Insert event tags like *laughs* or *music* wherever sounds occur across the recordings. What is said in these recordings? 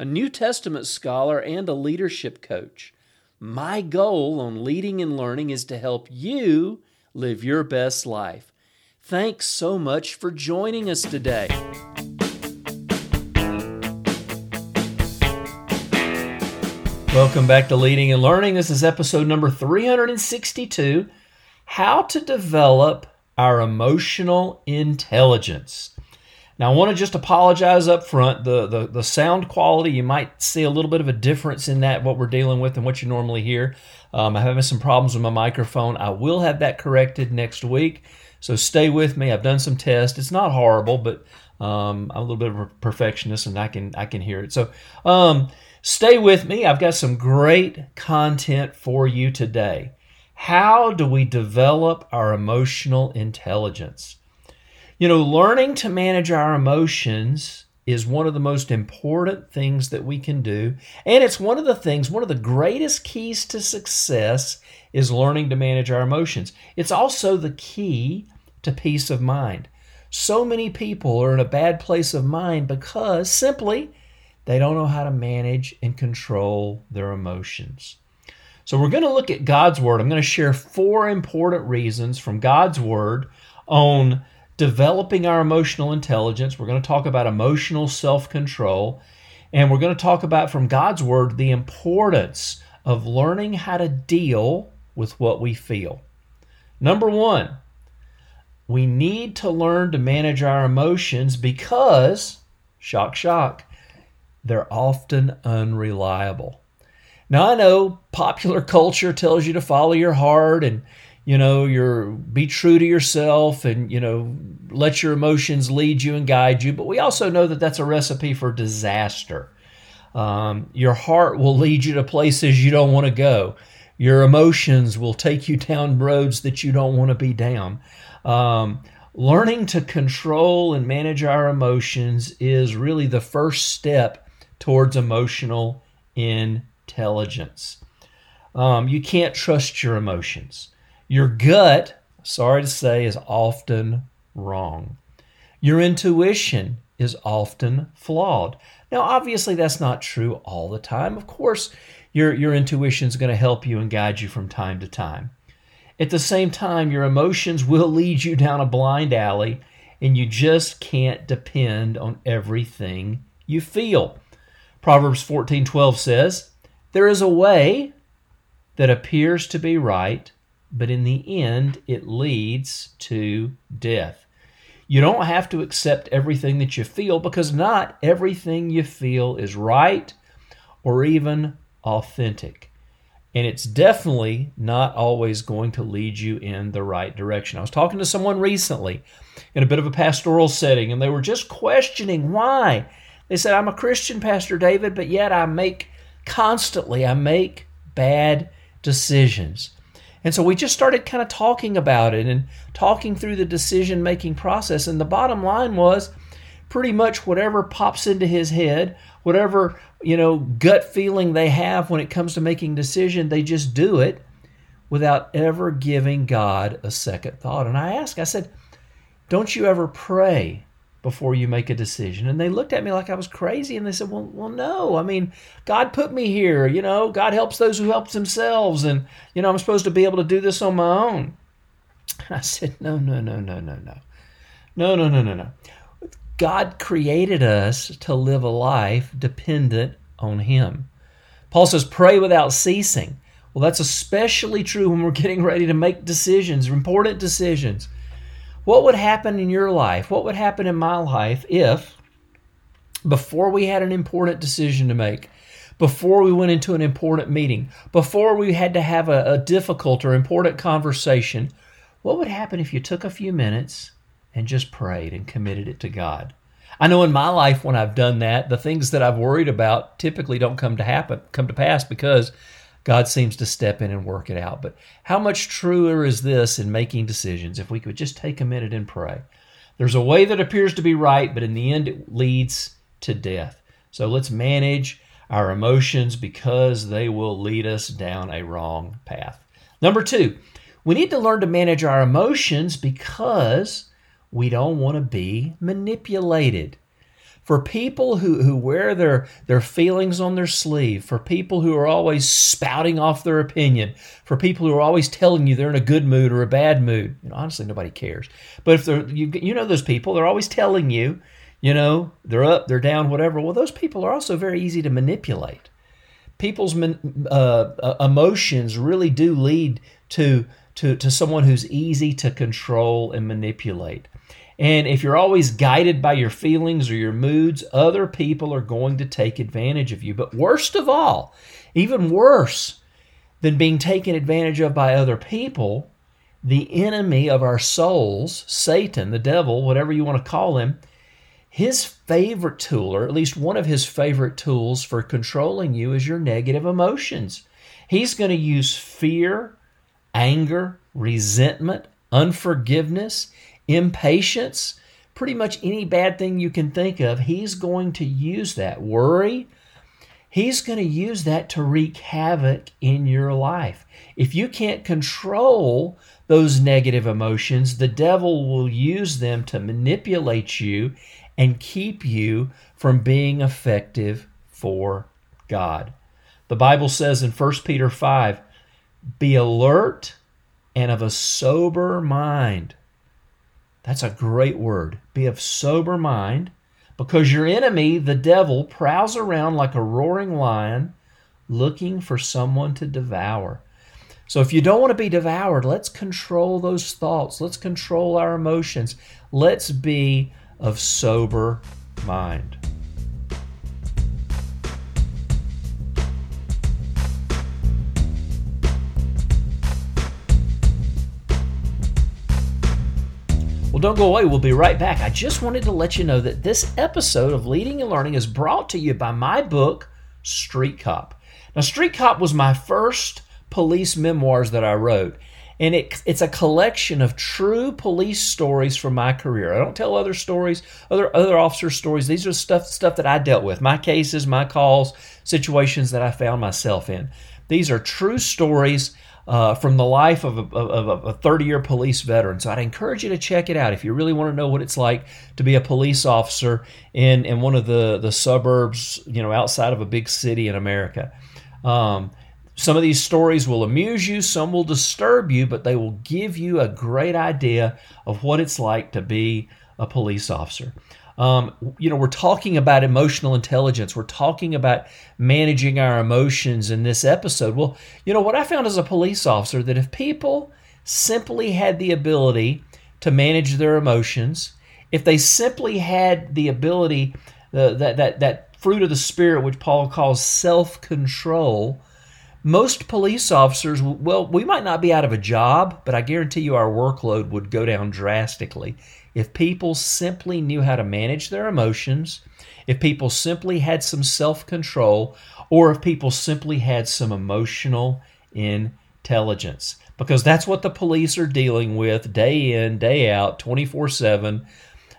a New Testament scholar, and a leadership coach. My goal on leading and learning is to help you live your best life. Thanks so much for joining us today. Welcome back to Leading and Learning. This is episode number 362 How to Develop Our Emotional Intelligence. Now, I want to just apologize up front. The, the, the sound quality, you might see a little bit of a difference in that, what we're dealing with, and what you normally hear. Um, I'm having some problems with my microphone. I will have that corrected next week. So stay with me. I've done some tests. It's not horrible, but um, I'm a little bit of a perfectionist, and I can I can hear it. So um, Stay with me. I've got some great content for you today. How do we develop our emotional intelligence? You know, learning to manage our emotions is one of the most important things that we can do. And it's one of the things, one of the greatest keys to success is learning to manage our emotions. It's also the key to peace of mind. So many people are in a bad place of mind because simply they don't know how to manage and control their emotions. So, we're going to look at God's Word. I'm going to share four important reasons from God's Word on developing our emotional intelligence. We're going to talk about emotional self control. And we're going to talk about from God's Word the importance of learning how to deal with what we feel. Number one, we need to learn to manage our emotions because, shock, shock, they're often unreliable. Now I know popular *laughs* culture tells you to follow your heart and you know you're be true to yourself and you know let your emotions lead you and guide you but we also know that that's a recipe for disaster um, your heart will lead you to places you don't want to go your emotions will take you down roads that you don't want to be down um, learning to control and manage our emotions is really the first step towards emotional intelligence. Um, you can't trust your emotions. Your gut, sorry to say, is often wrong. Your intuition is often flawed. Now, obviously, that's not true all the time. Of course, your, your intuition is going to help you and guide you from time to time. At the same time, your emotions will lead you down a blind alley, and you just can't depend on everything you feel. Proverbs 14:12 says, "There is a way that appears to be right, but in the end it leads to death." You don't have to accept everything that you feel because not everything you feel is right or even authentic. And it's definitely not always going to lead you in the right direction. I was talking to someone recently in a bit of a pastoral setting, and they were just questioning why they said, I'm a Christian, Pastor David, but yet I make constantly, I make bad decisions. And so we just started kind of talking about it and talking through the decision making process. And the bottom line was pretty much whatever pops into his head, whatever, you know, gut feeling they have when it comes to making decision, they just do it without ever giving God a second thought. And I asked, I said, don't you ever pray before you make a decision. And they looked at me like I was crazy and they said, Well, well, no. I mean, God put me here. You know, God helps those who help themselves. And, you know, I'm supposed to be able to do this on my own. I said, No, no, no, no, no, no. No, no, no, no, no. God created us to live a life dependent on Him. Paul says, Pray without ceasing. Well, that's especially true when we're getting ready to make decisions, important decisions. What would happen in your life? What would happen in my life if, before we had an important decision to make, before we went into an important meeting, before we had to have a, a difficult or important conversation, what would happen if you took a few minutes and just prayed and committed it to God? I know in my life when I've done that, the things that I've worried about typically don't come to happen, come to pass because God seems to step in and work it out. But how much truer is this in making decisions if we could just take a minute and pray? There's a way that appears to be right, but in the end it leads to death. So let's manage our emotions because they will lead us down a wrong path. Number two, we need to learn to manage our emotions because we don't want to be manipulated. For people who, who wear their, their feelings on their sleeve, for people who are always spouting off their opinion, for people who are always telling you they're in a good mood or a bad mood, you know, honestly, nobody cares. But if they're, you, you know those people, they're always telling you, you know, they're up, they're down, whatever. Well, those people are also very easy to manipulate. People's uh, uh, emotions really do lead to, to, to someone who's easy to control and manipulate. And if you're always guided by your feelings or your moods, other people are going to take advantage of you. But worst of all, even worse than being taken advantage of by other people, the enemy of our souls, Satan, the devil, whatever you want to call him, his favorite tool, or at least one of his favorite tools for controlling you, is your negative emotions. He's going to use fear, anger, resentment, unforgiveness impatience, pretty much any bad thing you can think of, he's going to use that. Worry, he's going to use that to wreak havoc in your life. If you can't control those negative emotions, the devil will use them to manipulate you and keep you from being effective for God. The Bible says in 1 Peter 5 be alert and of a sober mind. That's a great word. Be of sober mind, because your enemy, the devil, prowls around like a roaring lion looking for someone to devour. So if you don't want to be devoured, let's control those thoughts. Let's control our emotions. Let's be of sober mind. Well, don't go away. We'll be right back. I just wanted to let you know that this episode of Leading and Learning is brought to you by my book, Street Cop. Now, Street Cop was my first police memoirs that I wrote. And it, it's a collection of true police stories from my career. I don't tell other stories, other other officer stories. These are stuff stuff that I dealt with, my cases, my calls, situations that I found myself in. These are true stories uh, from the life of a, of a 30 year police veteran. So I'd encourage you to check it out if you really want to know what it's like to be a police officer in, in one of the, the suburbs, you know, outside of a big city in America. Um, some of these stories will amuse you, some will disturb you, but they will give you a great idea of what it's like to be a police officer. Um, you know, we're talking about emotional intelligence. We're talking about managing our emotions in this episode. Well, you know, what I found as a police officer that if people simply had the ability to manage their emotions, if they simply had the ability, that, that, that fruit of the Spirit, which Paul calls self control, most police officers, well, we might not be out of a job, but I guarantee you our workload would go down drastically if people simply knew how to manage their emotions, if people simply had some self control, or if people simply had some emotional intelligence. Because that's what the police are dealing with day in, day out, 24 7.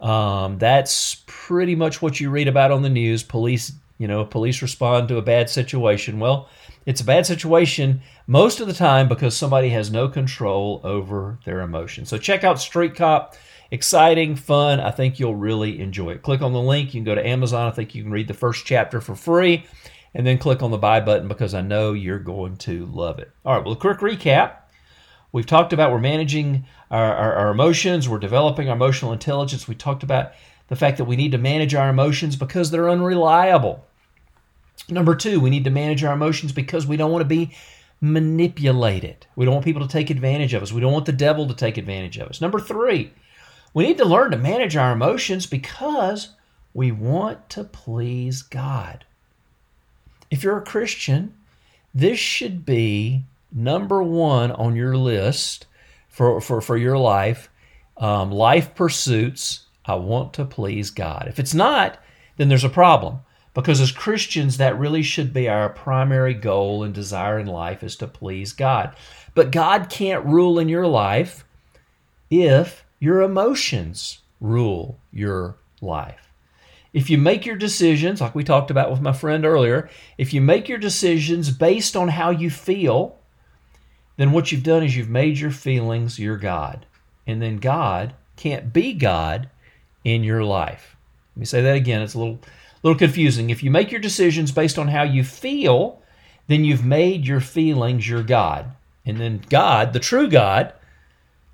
Um, that's pretty much what you read about on the news. Police, you know, police respond to a bad situation. Well, it's a bad situation most of the time because somebody has no control over their emotions. So check out Street Cop exciting, fun. I think you'll really enjoy it. Click on the link. You can go to Amazon. I think you can read the first chapter for free. And then click on the buy button because I know you're going to love it. All right, well, a quick recap. We've talked about we're managing our, our, our emotions, we're developing our emotional intelligence. We talked about the fact that we need to manage our emotions because they're unreliable. Number two, we need to manage our emotions because we don't want to be manipulated. We don't want people to take advantage of us. We don't want the devil to take advantage of us. Number three, we need to learn to manage our emotions because we want to please God. If you're a Christian, this should be number one on your list for, for, for your life. Um, life pursuits. I want to please God. If it's not, then there's a problem. Because as Christians, that really should be our primary goal and desire in life is to please God. But God can't rule in your life if your emotions rule your life. If you make your decisions, like we talked about with my friend earlier, if you make your decisions based on how you feel, then what you've done is you've made your feelings your God. And then God can't be God in your life. Let me say that again. It's a little, little confusing. If you make your decisions based on how you feel, then you've made your feelings your God. And then God, the true God,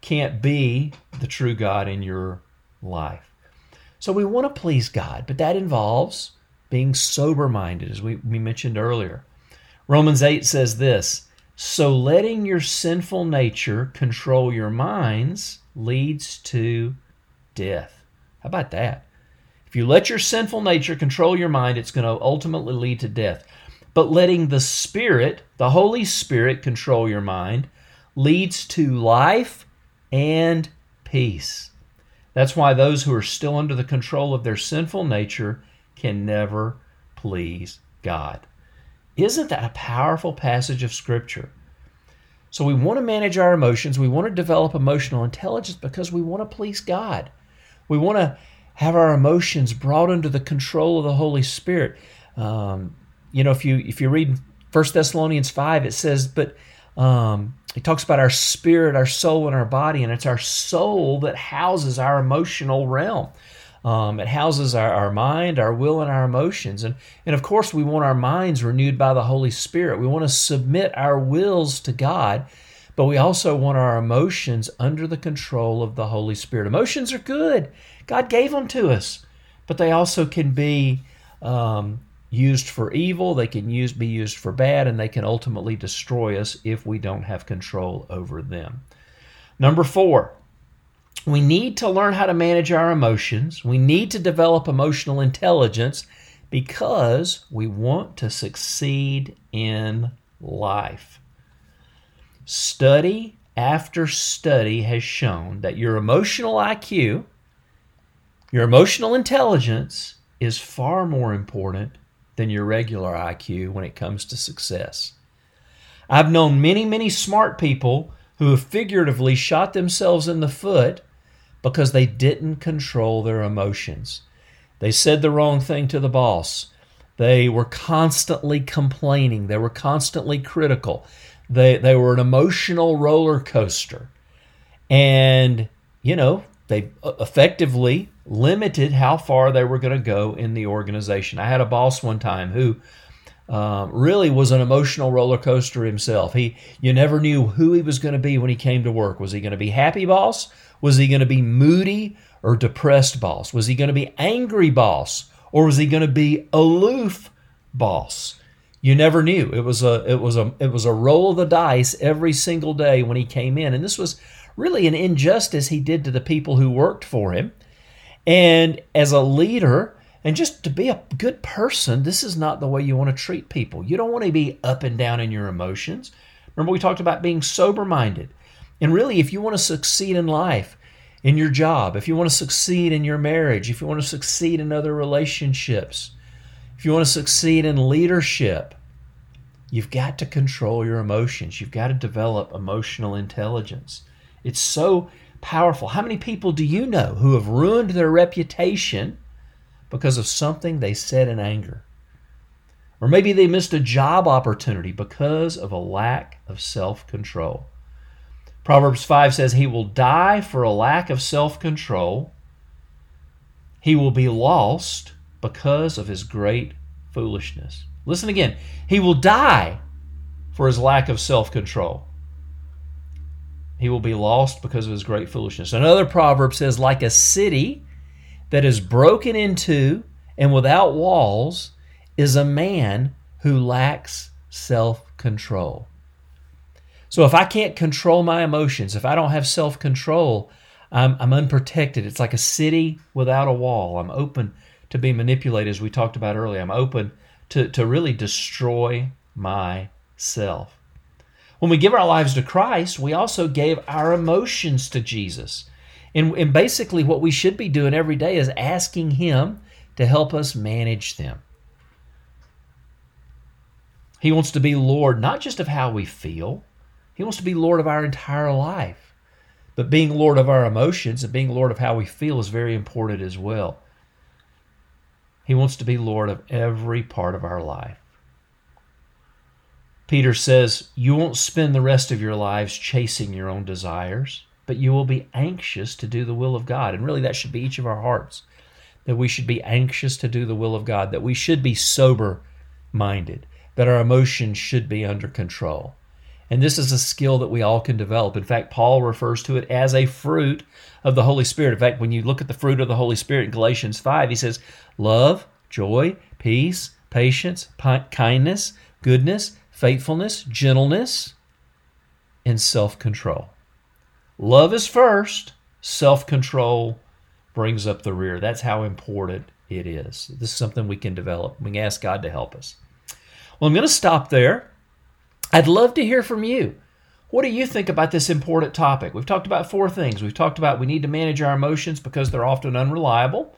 can't be the true God in your life. So we want to please God, but that involves being sober minded, as we, we mentioned earlier. Romans 8 says this So letting your sinful nature control your minds leads to death. How about that? If you let your sinful nature control your mind, it's going to ultimately lead to death. But letting the Spirit, the Holy Spirit, control your mind leads to life and peace. That's why those who are still under the control of their sinful nature can never please God. Isn't that a powerful passage of Scripture? So we want to manage our emotions. We want to develop emotional intelligence because we want to please God. We want to have our emotions brought under the control of the Holy Spirit. Um, you know, if you if you read First Thessalonians five, it says, but um, he talks about our spirit, our soul, and our body, and it's our soul that houses our emotional realm. Um, it houses our, our mind, our will, and our emotions. And, and of course, we want our minds renewed by the Holy Spirit. We want to submit our wills to God, but we also want our emotions under the control of the Holy Spirit. Emotions are good, God gave them to us, but they also can be um, used for evil, they can use, be used for bad, and they can ultimately destroy us if we don't have control over them. Number four, we need to learn how to manage our emotions. We need to develop emotional intelligence because we want to succeed in life. Study after study has shown that your emotional IQ, your emotional intelligence, is far more important than your regular IQ when it comes to success. I've known many, many smart people who have figuratively shot themselves in the foot because they didn't control their emotions. They said the wrong thing to the boss. They were constantly complaining. They were constantly critical. They, they were an emotional roller coaster. And, you know, they uh, effectively limited how far they were going to go in the organization. I had a boss one time who um, really was an emotional roller coaster himself. He, you never knew who he was going to be when he came to work. Was he going to be happy boss? Was he going to be moody or depressed boss? Was he going to be angry boss or was he going to be aloof boss? You never knew. It was a it was a it was a roll of the dice every single day when he came in, and this was really an injustice he did to the people who worked for him. And as a leader, and just to be a good person, this is not the way you want to treat people. You don't want to be up and down in your emotions. Remember, we talked about being sober minded. And really, if you want to succeed in life, in your job, if you want to succeed in your marriage, if you want to succeed in other relationships, if you want to succeed in leadership, you've got to control your emotions. You've got to develop emotional intelligence. It's so powerful. How many people do you know who have ruined their reputation because of something they said in anger? Or maybe they missed a job opportunity because of a lack of self control. Proverbs 5 says, He will die for a lack of self control. He will be lost because of his great foolishness. Listen again. He will die for his lack of self control he will be lost because of his great foolishness. Another proverb says, like a city that is broken into and without walls is a man who lacks self control. So if I can't control my emotions, if I don't have self control, I'm, I'm unprotected. It's like a city without a wall. I'm open to be manipulated, as we talked about earlier. I'm open to, to really destroy myself. When we give our lives to Christ, we also gave our emotions to Jesus. And, and basically, what we should be doing every day is asking Him to help us manage them. He wants to be Lord not just of how we feel, He wants to be Lord of our entire life. But being Lord of our emotions and being Lord of how we feel is very important as well. He wants to be Lord of every part of our life. Peter says, You won't spend the rest of your lives chasing your own desires, but you will be anxious to do the will of God. And really, that should be each of our hearts that we should be anxious to do the will of God, that we should be sober minded, that our emotions should be under control. And this is a skill that we all can develop. In fact, Paul refers to it as a fruit of the Holy Spirit. In fact, when you look at the fruit of the Holy Spirit in Galatians 5, he says, love, joy, peace, patience, kindness, goodness, faithfulness, gentleness, and self control. Love is first, self control brings up the rear. That's how important it is. This is something we can develop. We can ask God to help us. Well, I'm going to stop there. I'd love to hear from you. What do you think about this important topic? We've talked about four things. We've talked about we need to manage our emotions because they're often unreliable.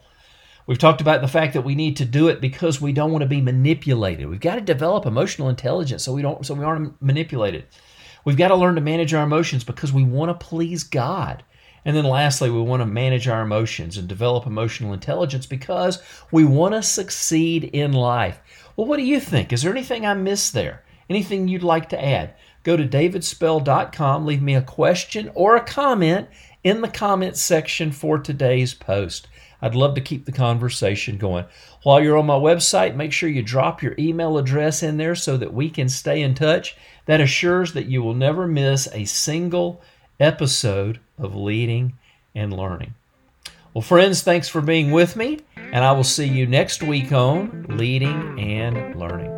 We've talked about the fact that we need to do it because we don't want to be manipulated. We've got to develop emotional intelligence so we don't so we aren't manipulated. We've got to learn to manage our emotions because we want to please God. And then lastly, we want to manage our emotions and develop emotional intelligence because we want to succeed in life. Well, what do you think? Is there anything I missed there? Anything you'd like to add? Go to davidspell.com, leave me a question or a comment in the comments section for today's post. I'd love to keep the conversation going. While you're on my website, make sure you drop your email address in there so that we can stay in touch. That assures that you will never miss a single episode of Leading and Learning. Well, friends, thanks for being with me, and I will see you next week on Leading and Learning.